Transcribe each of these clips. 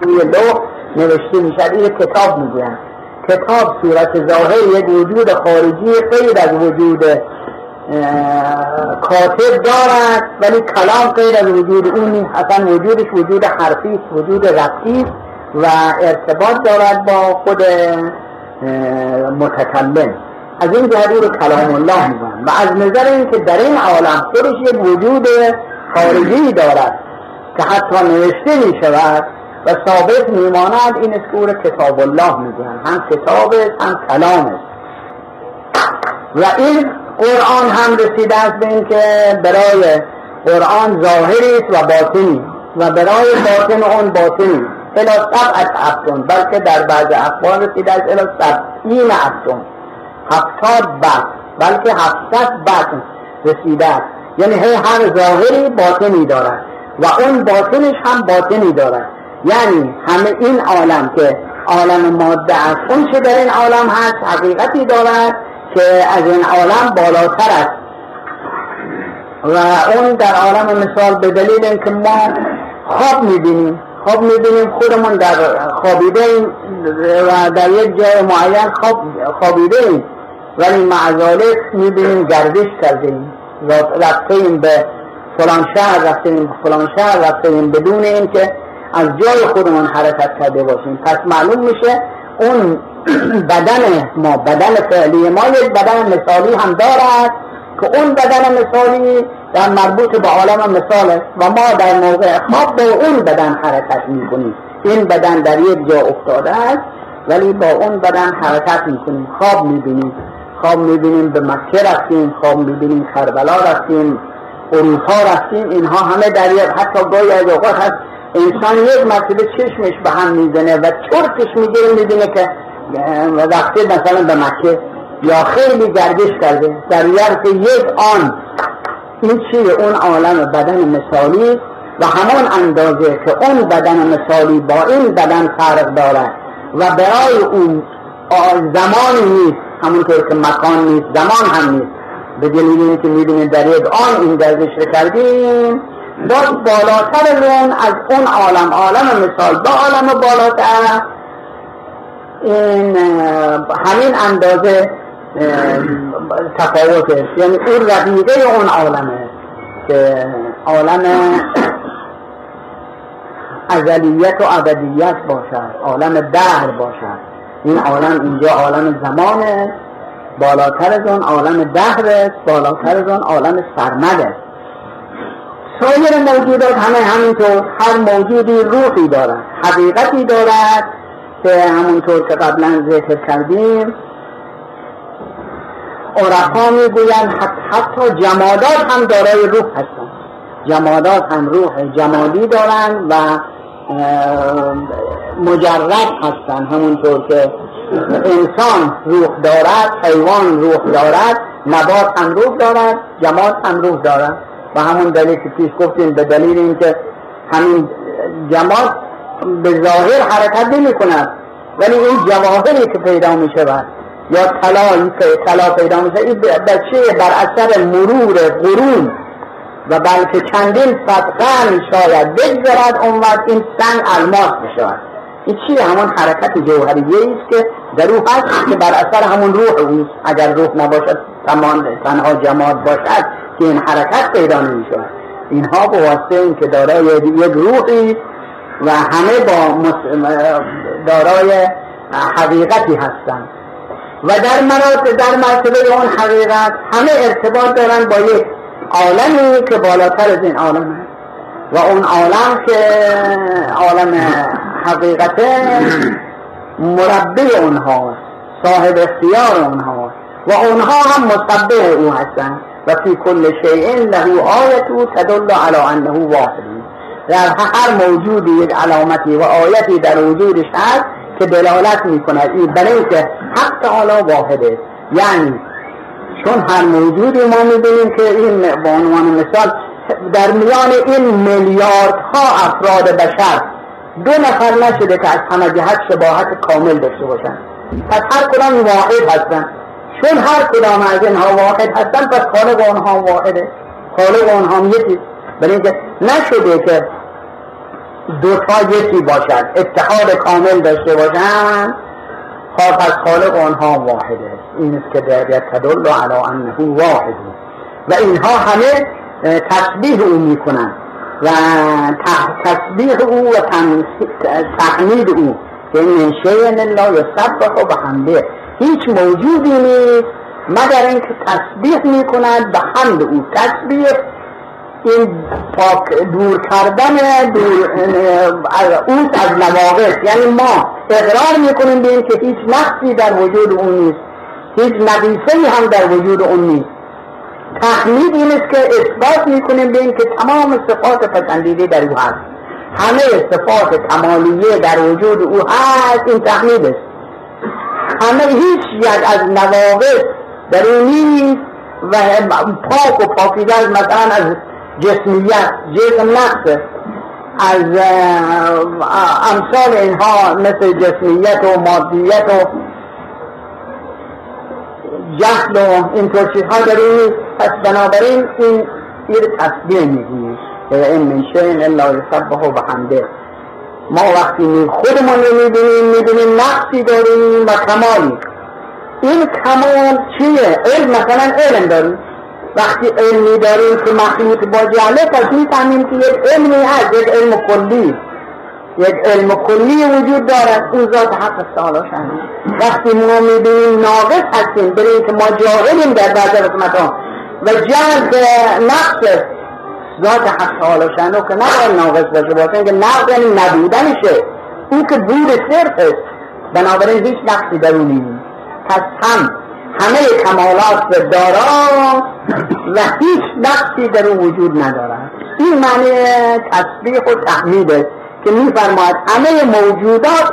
روی لوح نوشته می‌شد این کتاب می‌گوین کتاب صورت ظاهر یک وجود خارجی غیر از وجود کاتب دارد ولی کلام غیر از وجود اون اصلا وجودش وجود حرفی وجود رفتی و ارتباط دارد با خود متکلم. از این جهت رو کلام الله میگن. و از نظر اینکه در این عالم خودش یک وجود خارجی دارد که حتی نوشته می شود و ثابت میماند این اسکور کتاب الله میگن هم کتاب هم کلام. و این قرآن هم رسیده است به اینکه برای قرآن ظاهری است و باطنی. و برای باطن اون باطنی. الا سبعت افتون بلکه در بعض اخبار رسیده است. الا سبعین افتون هفتاد بحث بلکه هفتاد بحث رسیده است. یعنی هر ظاهری باطنی دارد. و اون باطنش هم باطنی دارد. یعنی همه این عالم که عالم ماده است اون چه در این عالم هست حقیقتی دارد که از این عالم بالاتر است. و اون در عالم مثال به دلیل اینکه ما خواب می‌بینیم خواب می‌بینیم خودمون در خوابیده و در یک جای معین خواب خوابیده ایم ولی معذالک می‌بینیم گردش کردیم رفتیم به فلان شهر رفتیم فلان شهر رفتیم بدون اینکه از جای خودمون حرکت کرده باشیم. پس معلوم میشه اون بدن ما بدن فعلی ما یک بدن مثالی هم دارد که اون بدن مثالی در مربوط به عالم مثال و ما در موقع خواب به اون بدن حرکت می‌کنیم. این بدن در یک جا افتاده است ولی با اون بدن حرکت می‌کنیم. خواب می‌بینیم. خواب می‌بینیم به مکه رفتیم. خواب می‌بینیم کربلا رفتیم اروپا رفتیم. اینها همه در یک حتی گاهی از اوقات هست انسان یک مرتبه چشمش به هم می‌زنه و چرتش می‌گیره می‌بینه که وقتی مثلا به مکه یا خیلی گردش کرده در یرک یک آن این چیه؟ اون عالم بدن مثالی و همان اندازه که اون بدن مثالی با این بدن فرق دارد و برای اون زمانی نیست همونطور که مکان نیست زمان هم نیست. به دلیل اینکه می‌بینید در یک آن این گردش رو کردیم باز بالاتر اون از اون عالم. عالم مثال. با عالم بالاتر. این همین اندازه تفاوته. یعنی اون رقیقه اون عالمه که عالم ازلیت و ابدیت باشد. عالم دهر باشد. این عالم اینجا عالم زمانه. بالاتر از اون عالم دهر است بالاتر از اون عالم سرمده. سایر موجودات همه همینطور هر موجودی روحی دارد حقیقتی دارد که همونطور که قبلا ذکر کردیم عرفا می‌گویند حتی جمادات هم دارای روح هستند. جمادات هم روح جمادی دارند و مجرد هستند. همونطور که انسان روح دارد حیوان روح دارد نبات هم روح دارد جماد هم روح دارد. و همون دلیل که پیش گفتیم به دلیل اینکه همین جماد به ظاهر حرکت نمی کند ولی این جواهری که پیدا می شود یا طلا طلا پیدا می شود این بچه بر اثر مرور قرون و بلکه چندین قرن شاید بگذرد اون وقت این سنگ الماس بشود این چیه همون حرکت جوهریه است که در روح هست که بر اثر همون روح اوست. اگر روح نباشد تنها جماعت باشد. که این حرکت پیدا نمی شود اینها به واسطه این که دارای یک روحی و همه با دارای حقیقتی هستند. و در مراتب در مرتبه اون حقیقت همه ارتباط دارن با یک عالمی که بالاتر از این عالم و اون عالم که عالم حقیقت مربی اونها صاحب اختیار اونها و اونها هم مصبه او هستند. و فی کل شیء له آیت تدل علی انه واحد. در هر موجودی یک علامتی و آیتی در وجودش هست که دلالت می‌کنه این برای که حق تعالی واحده. یعنی چون هر موجودی ما می‌بینیم که این به عنوان مثال در میان این میلیاردها افراد بشر دو نفر نشده که از همه جهت شباهت کامل داشته باشن پس هر کدام واحد هستن چون هر کدام از اینها واحد هستن پس خالق اونها واحده. خالق اونها یکی. برای اینکه نشده که دوتا یکی باشد اتحاد کامل داشته باشند خب پس خالق آنها واحده. این است که در تدل علی انه واحد. و اینها همه تسبیح او می‌کنند و تسبیح او و تحمید او. که من شیء لا یسبح و حمده. هیچ موجودی نیست مگر اینکه تسبیح می‌کند به حمد او تسبیح. این پاک دور کردن دور اوت از نواقص یعنی ما اقرار می‌کنیم به که هیچ نقصی در وجود اون نیست هیچ نقیصه هم در وجود اون نیست. تحمید این است که اثبات می‌کنیم به که تمام صفات پسندیده در او هست. همه صفات کمالیه در وجود او هست این تحمید است. همه هیچ یک از نواقص در اون نیست و پاک و پاکیده مثلا از جسمیت جسم نقصه از امثال اینها مثل جسمیت و مادیت و جهل و اینطور چیزها این پس بنابراین این این تصویر میگیم و این من شین الا و بحمده. ما وقتی خودمون رو می‌بینیم نقصی داریم و کمالی این کمال چیه؟ علم مثلا علم داریم. وقتی علمی داریم که مخلوط با جهله پس می‌فهمیم که یک علمی هست یک علم کلی. یک علم کلی وجود دارد اون ذات حق شنه وقتی ما می‌بینیم ناقص هستیم برای که ما جاهلیم در بعض ها و جهل نقص ذات حق تعالی شنه که نباید ناقص باشه باشه که نقص یعنی نبودنشه. اون که بود صرف است بنابراین هیچ نقصی در اون پس هم همه کمالات دارا و هیچ نقصی در او وجود ندارد این معنی تسبیح و تحمید است که میفرماید همه موجودات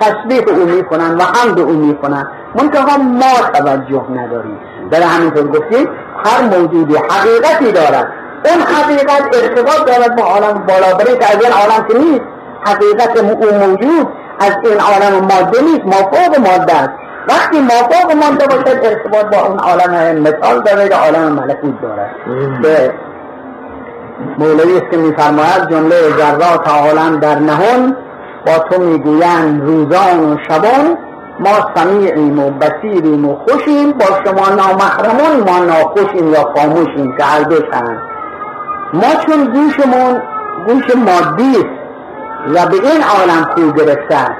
تسبیح او می‌کنن و حمد او می‌کنن. منتها ما توجه نداریم. در همینطور گفتیم هر موجودی حقیقتی دارد. اون حقیقت ارتباط دارد با عالم بالابری که از این عالم که نیست حقیقت او موجود از این عالم ماده نیست ما فوق ماده است. وقتی موافق مانده باشد ارتباط با اون عالم مثال داره که عالم ملکوت داره به مولوی است که میفرماید جمله ذرات عالم در نهان با تو می‌گویند روزان و شبان ما سمیعیم و بسیریم و خوشیم با شما نامحرمون ما ناخوشیم یا خاموشیم که هر دوشن ما چون گوشمون گوش مادی و به این عالم خو گرفته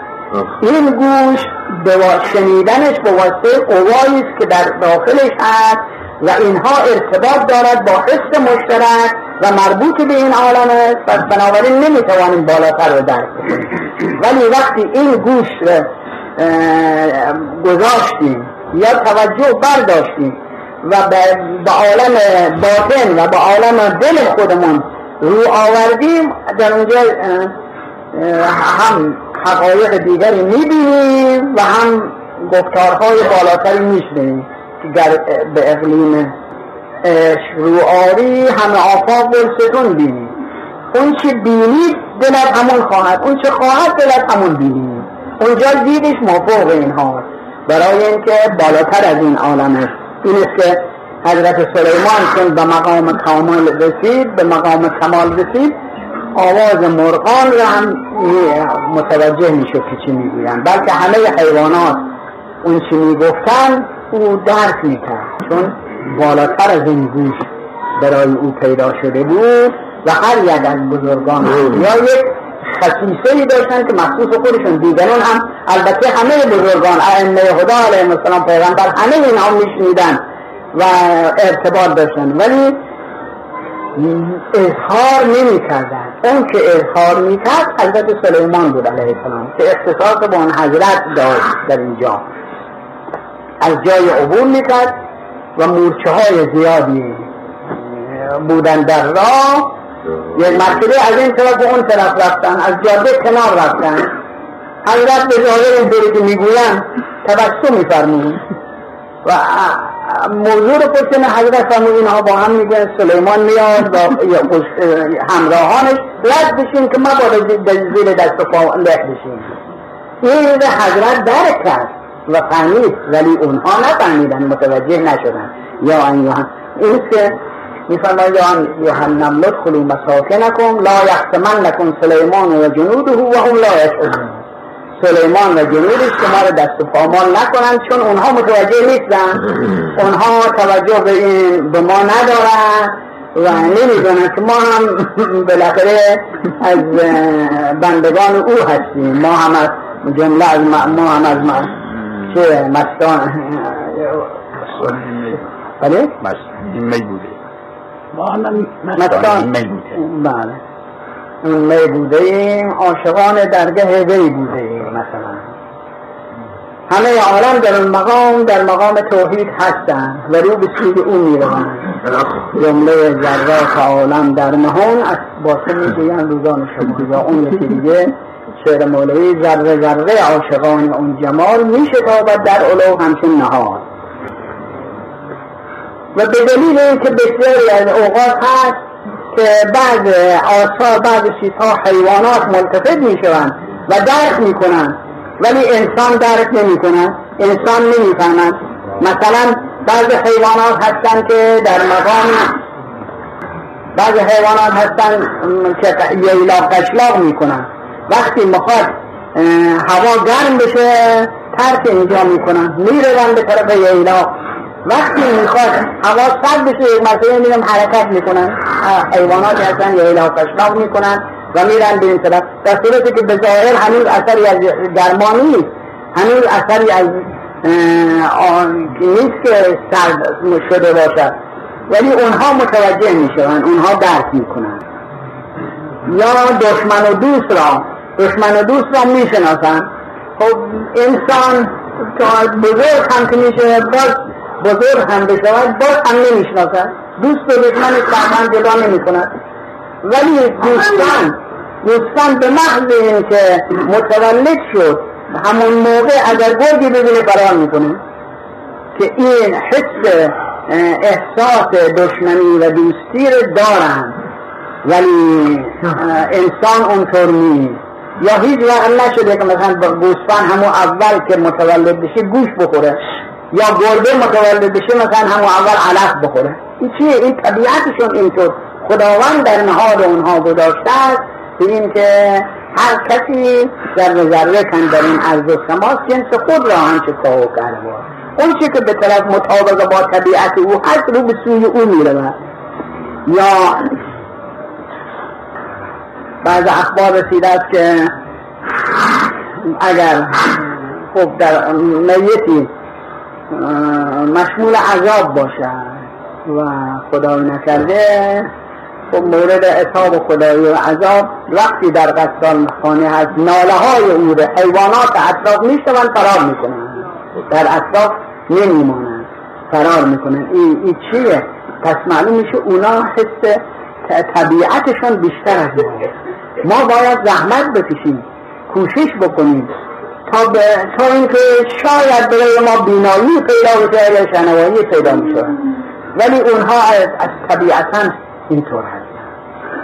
این گوش به شنیدنش به واسطه قوایی است که در داخلش هست و اینها ارتباط دارد با حس مشترک و مربوط به این عالم است. پس بنابراین نمی‌توانیم بالاتر رو درک کنیم. ولی وقتی این گوش گذاشتیم یا توجه برداشتیم و به عالم باطن و به عالم دل خودمون رو آوردیم. در اونجا هم حقایق دیگری می‌بینیم و هم گفتارهای بالاتری میشنیم که به اقلیم روآری همه آفاق ستون بینیم. اون چه بینید دلت همون خواهد اون چه خواهد دلت همون بینید اونجا دیدش مفوق اینها. برای اینکه بالاتر از این عالم است این است که حضرت سلیمان چون به مقام کمال رسید به مقام کمال رسید آواز مرغان رو هم متوجه می‌شد که چی می‌گوین بلکه همه حیوانات اون چی می‌گفتن او درک می‌کرد. چون بالاتر از این گوش برای او پیدا شده بود و هر یک از بزرگان یا یک خصیصه ای داشتن که مخصوص خودشون دیگران هم. البته همه بزرگان ائمه خدا علیهم السلام پیغمبر همه اینها میشنیدن و ارتباط داشتن. ولی اظهار نمی کردن اون که اظهار می کرد حضرت سلیمان بود علیه السلام که اختصاص با اون حضرت داشت در اینجا. از جای عبور می کرد و مورچه های زیادی بودن در راه. یک مرتبه از این طرف به اون طرف رفتن از جاده کنار رفتن. حضرت به ظاهر این که می‌گوین تبسم میفرمون و موضوع رو پشتن حضرت فرمود اینها با هم میگن سلیمان میاد و همراهانش رد بشین که ما با زیر دست و پا بشین این حضرت درک کرد و فهمید ولی اونها نفهمیدن متوجه نشدن. یا این که میفرماید یا یوحنا ادخلوا مساکنکم لا یحتمنکم سلیمان و جنوده و هم لا یشعرون. سلیمان و جنودش که ما رو دست و پامال نکنند چون اونها متوجه نیستن. اونها توجه به, این به ما ندارن و نمی‌دونن که ما هم بالاخره از بندگان او هستیم. ما هم از جمله از ما هم از ما. چه؟ مستان بله؟ می بوده. ما هم مستان. می بله. می بوده ایم عاشقان درگه وی بوده ایم. مثلا. همه عالم در اون مقام در مقام توحید هستن. ولی او به سوی او می‌روند. جمله ذرات عالم در نهان از باسه می‌گویند روزان شما. یا اون یکی دیگه شعر مولوی ذره ذره عاشقان اون جمال میشتابد در علو همچون نهار. و به دلیل اینکه بسیاری از اوقات هست که بعض آثار بعض چیزها حیوانات ملتفت می‌شوند و درک می‌کنند. ولی انسان درک نمی‌کنند انسان نمی‌فهمند مثلا بعض حیوانات هستند که در مقام بعض حیوانات هستند که ییلا قشلاق می‌کنن وقتی می‌خواد هوا گرم بشه ترک اینجا می‌کنن می‌روند به طرف ییلا وقتی می‌خواد هوا سرد بشه یک مرتبه میرم حرکت می‌کنن. حیوانات هستن ییلا قشلاق می‌کنن و میرن به این طرف در صورتی که به ظاهر هنوز اثری از گرما نیست. هنوز اثری از نیست که سرد شده باشد. ولی اونها متوجه می‌شوند اونها درک می‌کنن یا دشمن و دوست را دشمن و دوست را می‌شناسن خب انسان بزرگ هم که میشه باز بزرگ هم بشود باز هم نمی‌شناسن دوست و دشمن طبعا جدا نمی‌کنن ولی دوستان دوستان به محض اینکه متولد شد همون موقع اگر گرگی ببینه فرار می‌کنه. که این حس احساس دشمنی و دوستی رو دارن. ولی انسان اونطور نیست. یا هیچ وقت نشده که مثلا گوسفند همون اول که متولد بشه گوش بخوره. یا گربه متولد بشه مثلا همون اول علف بخوره. این چیه؟ این طبیعتشون اینطور. خداوند در نهاد اونها گذاشته است. به این که هر کسی ذره ذره کن در این عرض و سماس جنس خود را آنچه کاو کرده اون چی که به طرف مطابق با طبیعت او هست رو به سوی او می‌رود. یا بعض اخبار رسیده است که اگر خب در میتی مشمول عذاب باشد و خدای نکرده خب مورد عذاب خدایی و عذاب وقتی در قصدان خانه هست ناله های او حیوانات اطراف می‌شوند فرار می‌کنند. در اطراف نمیمانند فرار می‌کنند. این ای چیه؟ پس معلوم میشه اونا حس طبیعتشان بیشتر از ما باید زحمت بکشیم کوشش بکنیم. تا به تا اینکه شاید برای ما بینایی پیدا بشه یا شنوایی پیدا میشه ولی اونها از, از طبیعتا اینطور هست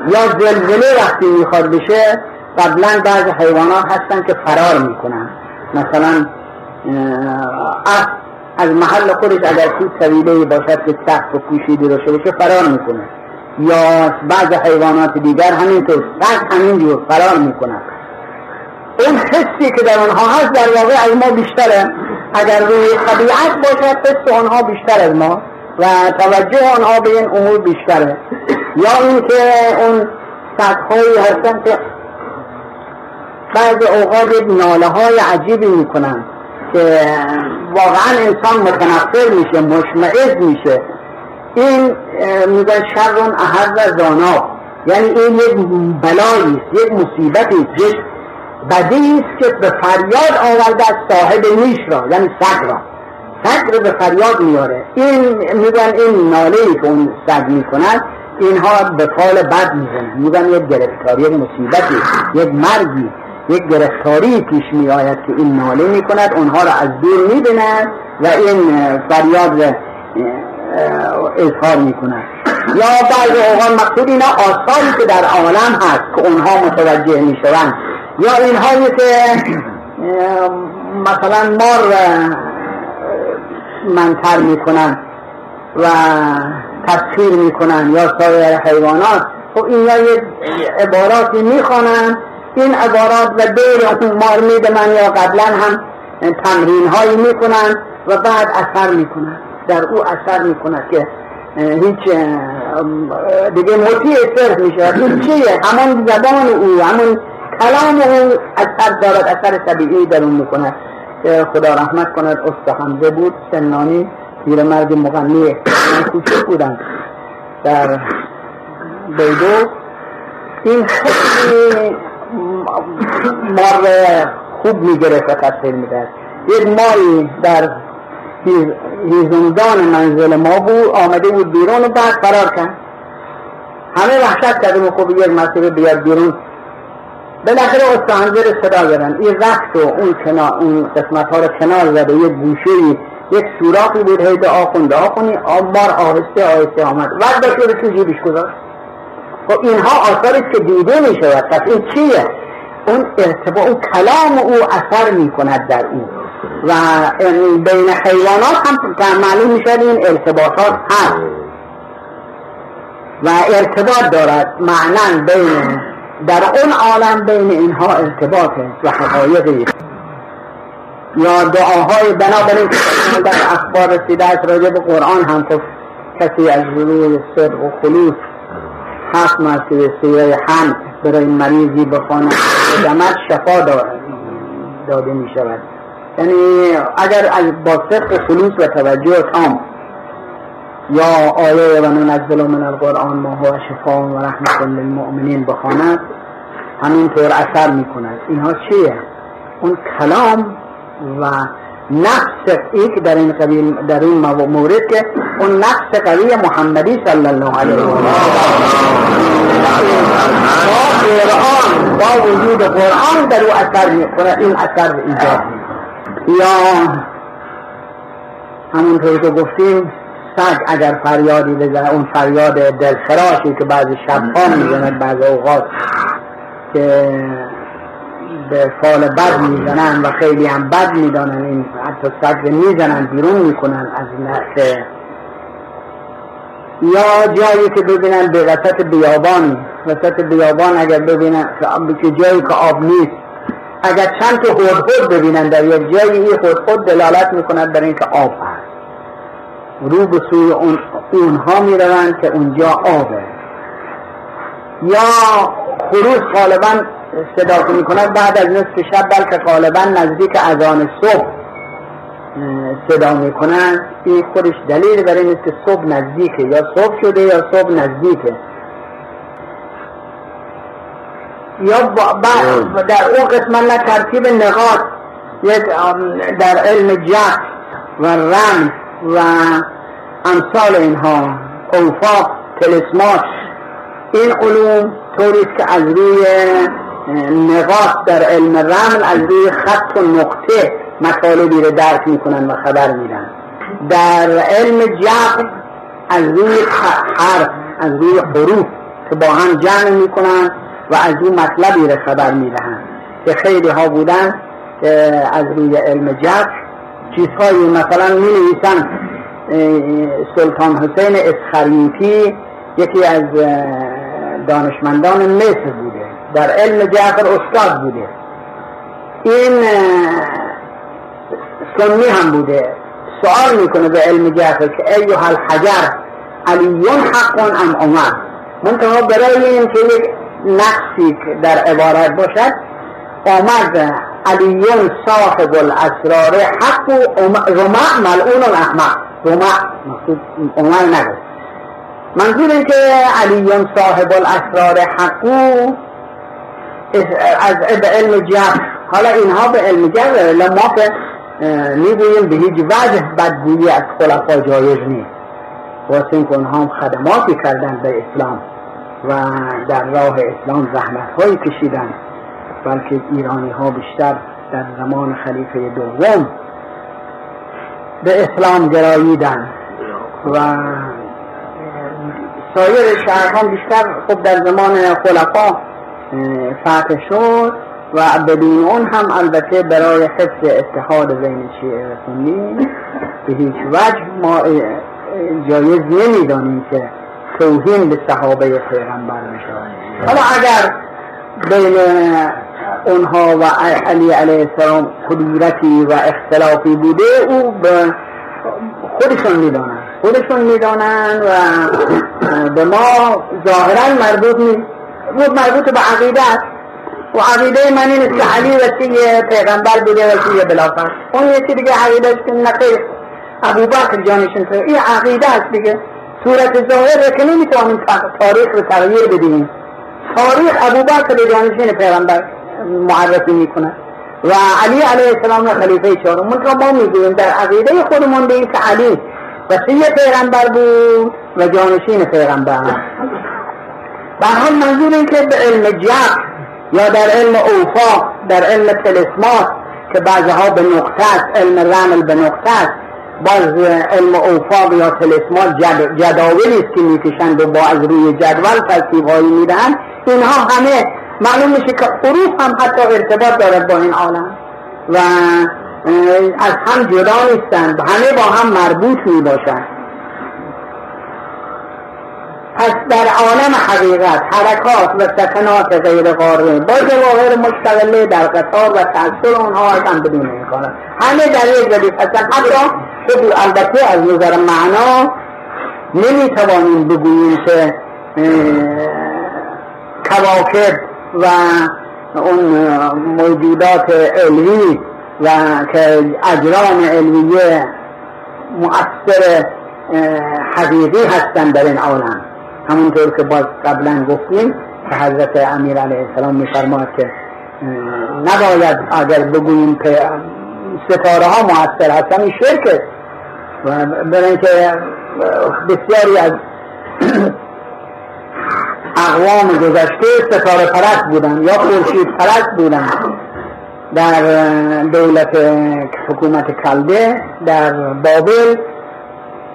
یا زلزله وقتی می‌خواد بشه قبلا بعض حیوانات هستن که فرار می‌کنن. مثلا از محل خودش اگر کوه طویله باشد که سخت و پوشیده داشته باشه فرار می‌کنه. یا بعض حیوانات دیگر همینطور سخت همینجور فرار می‌کنن. اون حسی که در آنها هست در واقع از ما بیشتره. اگر روی طبیعت باشد حس آنها بیشتر از ما و توجه آنها به این امور بیشتره. یا اینکه اون سطحهایی هستن که بعض اوقات ناله های عجیبی می‌کنن که واقعا انسان متنفر میشه مشمعز میشه. این میگن شرون احر زاناب یعنی این یک بلایی یک مصیبتی یک بدی است که به فریاد آورده از صاحب نیش را یعنی سگ را. سگ رو به فریاد میاره. این میگن این ناله ای که اون سگ می‌کنن اینها به فال بد می‌زنن میگن یک گرفتاری یک مصیبتی یک مرگی یک گرفتاری پیش می آید که این ناله می کند اونها را از دور می و این فریاد اظهار می کند یا بعض اوقات مقصود اینا آثاری که در عالم هست که اونها متوجه می شوند یا اینهایی که مثلا مار منتر می کنند و تسخیر می‌کنن یا سایر حیوانات خب این یه عباراتی می‌خوانن. این عبارات و دور اون مارمید من یا قبلا هم تمرین هایی می‌کنن و بعد اثر می‌کنن. در او اثر می‌کنن که هیچ دیگه مطیع صرف میشه این چیه؟ همون زبان او همون کلام او اثر دارد اثر طبیعی در اون می‌کنه که خدا رحمت کند است حمزه بود سنانی مرد مغنی من کوچک بودم در بیدو این خیلی مار خوب می‌گرفت و تصویر می‌دهد یک ماری در هیزمدان منزل ما بود آمده بود بیرون و بعد فرار کرد. همه وحشت کردیم و خوب یک مرتبه بیاد بیرون بالاخره استانزه رو صدا زدن. این رفت و اون, کنار اون قسمت ها رو کنار زده. یک گوشه یک سوراخی بود. هی آخونده آخونی آبار آهسته آهسته آمد. وقت داشت رو تو جیبش گذاشت. خب اینها آثاری که دیده می شود پس این چیه؟ اون ارتباط اون کلام او اثر می کند در او. و بین حیوانات هم معلوم می شد این ارتباطات هست. و ارتباط دارد. معنا بین در اون عالم بین اینها ارتباط و حقایقی یا دعاهای بنابراین در اخبار رسیده از راجع به قرآن هم خب کسی از روی صدق و خلوص هفت مرتبه سیره حمد برای مریضی بخوانه دمت شفا داده می شود یعنی اگر از با صدق خلوص و توجه تام یا آیه و ننزل من القرآن ما هو شفا و رحمت للمؤمنین بخواند همینطور اثر می کند اینها چیه؟ اون کلام و نفس ایک در این قبیل در این مورد که اون نفس قوی محمدی صلی الله علیه و قرآن با وجود قرآن در او اثر می‌کنه این اثر ایجاد یا همونطور که گفتیم سگ اگر فریادی بزنه اون فریاد دلخراشی که بعضی شبها می‌زند بعض اوقات که به فال بد می‌زنن و خیلی هم بد می‌دانن این حتی صدر می‌زنن بیرون می‌کنن از نفس یا جایی که ببینن به وسط بیابان وسط بیابان اگر ببینن که جایی که آب نیست اگر چند تا خود ببینن در یک جایی این خود دلالت می‌کنند بر اینکه آب هست. رو به سوی اون اونها می‌روند که اونجا آبه یا خروس غالبا صدا که می‌کنند بعد از نصف شب بلکه غالبا نزدیک اذان صبح صدا می‌کنند. این خودش دلیل برای این که صبح نزدیکه. یا صبح شده یا صبح نزدیکه. یا در اون قسمت نه ترتیب نقاط در علم جهت و رم و امثال اینها. اوفاق تلسمات این علوم طوری که از روی نقاط در علم رمل از روی خط و نقطه مطالبی رو درک می‌کنن و خبر میدن. در علم جبر از روی حرف از روی حروف که با هم جمع می‌کنن و از این مطلبی رو خبر می‌دهن. که خیلی ها بودن که از روی علم جبر. چیزهایی مثلا می نویسن سلطان حسین اسخریوتی یکی از دانشمندان مصر بوده در علم جعفر استاد بوده. این سنی هم بوده. سوال می‌کنه به علم جعفر که ایوه الحجر علیون حق ام عمر؟ منتها برای این که یک نقصی در عبارت باشد آمد علیون صاحب الاسرار حق و رمع ملعون الاحمق رمع مقصود عمر نگه منظور این که علیون صاحب الاسرار حقو از به علم جهر حالا اینها به علم جهر لما که می‌گوییم به هیچ وجه بدگویی از خلفا جایز نیست. واسه اینکه اونها هم خدماتی کردن به اسلام و در راه اسلام زحمت هایی کشیدن بلکه ایرانی ها بیشتر در زمان خلیفه دوم به اسلام گراییدن و سایر شهرها بیشتر خب در زمان خلفا فتح شد و بدون اون هم البته برای حفظ اتحاد بین شیعه و سنی به هیچ وجه ما جایز نمی‌دانیم که توهین به صحابه پیغمبر میشه حالا اگر بین اونها و علی علیه السلام حدورتی و اختلافی بوده او به خودشون می‌دانن. خودشون می‌دانن و به ما ظاهرا مربوط نیست. مربوط به عقیده است. و عقیده من این است که علی وسیع پیغمبر بوده وسیع بلافر اون یکی دیگه عقیده است که نخیر ابو بکر جانشون این عقیده است دیگه. صورت ظاهر که نمی‌توانیم تاریخ رو تغییر بدیم. تاریخ ابو بکر جانشین پیغمبر. معرفی می‌کنه. و علی علیه السلام خلیفه چهارم من ما می‌گوییم در عقیده خودمون به که علی وسیع پیغمبر بود و جانشین پیغمبر. به هم منظور این که به علم جب یا در علم اوفا در علم تلسمات که بعضها به نقطه است علم رمل به نقطه است. باز علم اوفاق یا تلسمات جد جداولی است که می‌کشند و با از روی جدول ترتیب هایی می‌دهند. اینها همه معلوم میشه که حروف هم حتی ارتباط دارد با این عالم. و از هم جدا نیستند همه با هم مربوط می باشند پس در عالم حقیقت حرکات و سکنات غیر قاره با جواهر مستقله در قطار و تأثیر اونها هم بدون امکانات همه در یک ردیف هستن حتی البته از نظر معنا نمی‌توانیم بگوییم که کواکب و اون موجودات علوی و که اجرام علویه مؤثر حقیقی هستند در این عالم. همونطور که باز قبلا گفتیم که حضرت امیر علیه السلام میفرماد که نباید اگر بگوییم که ستاره ها مؤثر هستن این شرک و برای که بسیاری از اقوام گذشته ستاره پرست بودن یا خورشید پرست بودن. در دولت حکومت کلده در بابل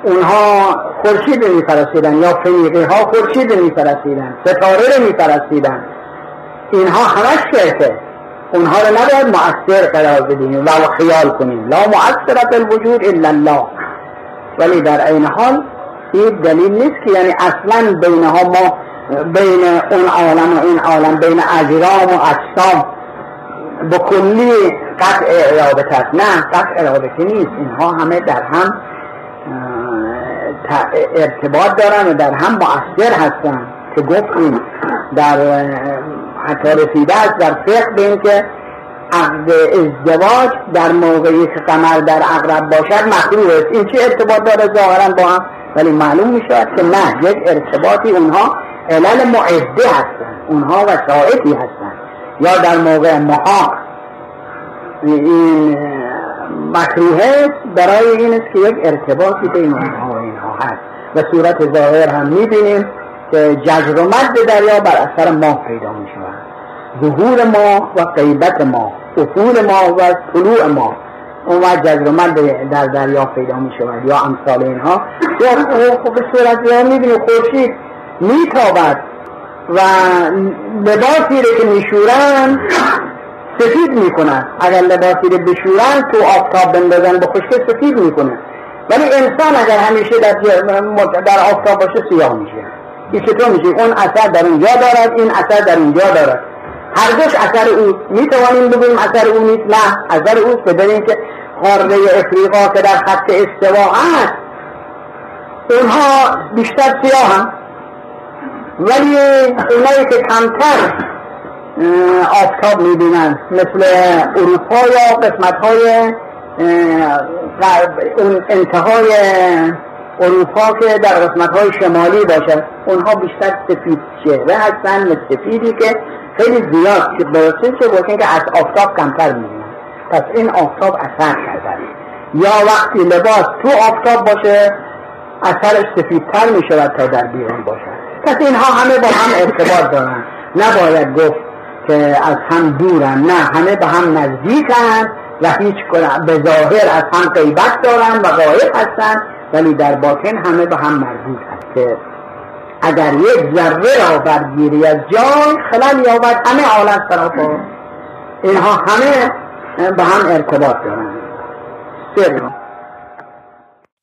اونها خورشید رو میپرستیدن یا فنیقی ها خورشید رو میپرستیدن ستاره رو میپرستیدن. اینها همش شرکه اونها رو نباید مؤثر قرار بدیم و خیال کنیم. لا مؤثرت الوجود الا الله. ولی در این حال این دلیل نیست که یعنی اصلا بینها ما بین اون عالم و این عالم بین اجرام و اجسام. به کلی قطع رابطه است نه قطع رابطه نیست. اینها همه در هم ارتباط دارن و در هم مؤثر هستن. که گفتیم در حتی رسیده است در فقه به که عقد ازدواج در موقعی که قمر در اقرب باشد مخروع است. این چه ارتباط داره ظاهرا با هم؟ ولی معلوم می شود که نه یک ارتباطی اونها علل معده هستن. اونها وسائطی هستن. یا در موقع محاق. این مکروه برای این است که یک ارتباطی بین اونها و اینها هست. و صورت ظاهر هم می‌بینیم که جزر و مد دریا بر اثر ماه پیدا می شود ظهور ما و غیبت ما اصول ما و طلوع ما اون وقت جزر و مد در دریا پیدا می شود یا امثال اینها. یا خب به صورت ظاهر می‌بینیم خورشید. میتابد و لباسی رو که میشورن سفید می‌کنن اگر لباسی رو بشورن تو آفتاب بندازن به خشکه سفید می‌کنه. ولی انسان اگر همیشه در, آفتاب باشه سیاه میشه. این چطور میشه؟ اون اثر در اونجا دارد این اثر در اینجا دارد. هر دوش اثر او می‌توانیم بگوییم اثر او نیست. نه اثر او که که قاره افریقا که در خط استوا هست. اونها بیشتر سیاه هم ولی اونایی که کمتر آفتاب می‌بینن مثل اروپا یا قسمت های اون انتهای اروپا که در قسمت های شمالی باشه اونها بیشتر سفید چهره هستن سفیدی که خیلی زیاد که برسه چه باشه که از آفتاب کمتر می‌بینن. پس این آفتاب اثر کرده. یا وقتی لباس تو آفتاب باشه اثرش سفیدتر میشه تا در بیرون باشه. پس اینها همه با هم ارتباط دارن. نباید گفت که از هم دورن. نه همه به هم نزدیکن و هیچ به ظاهر از هم قیبت دارن و غایب هستن ولی در باطن همه به هم مربوط هست که اگر یک ذره را برگیری از جای خلال یابد همه عالم سراپا اینها همه به هم ارتباط دارن. سر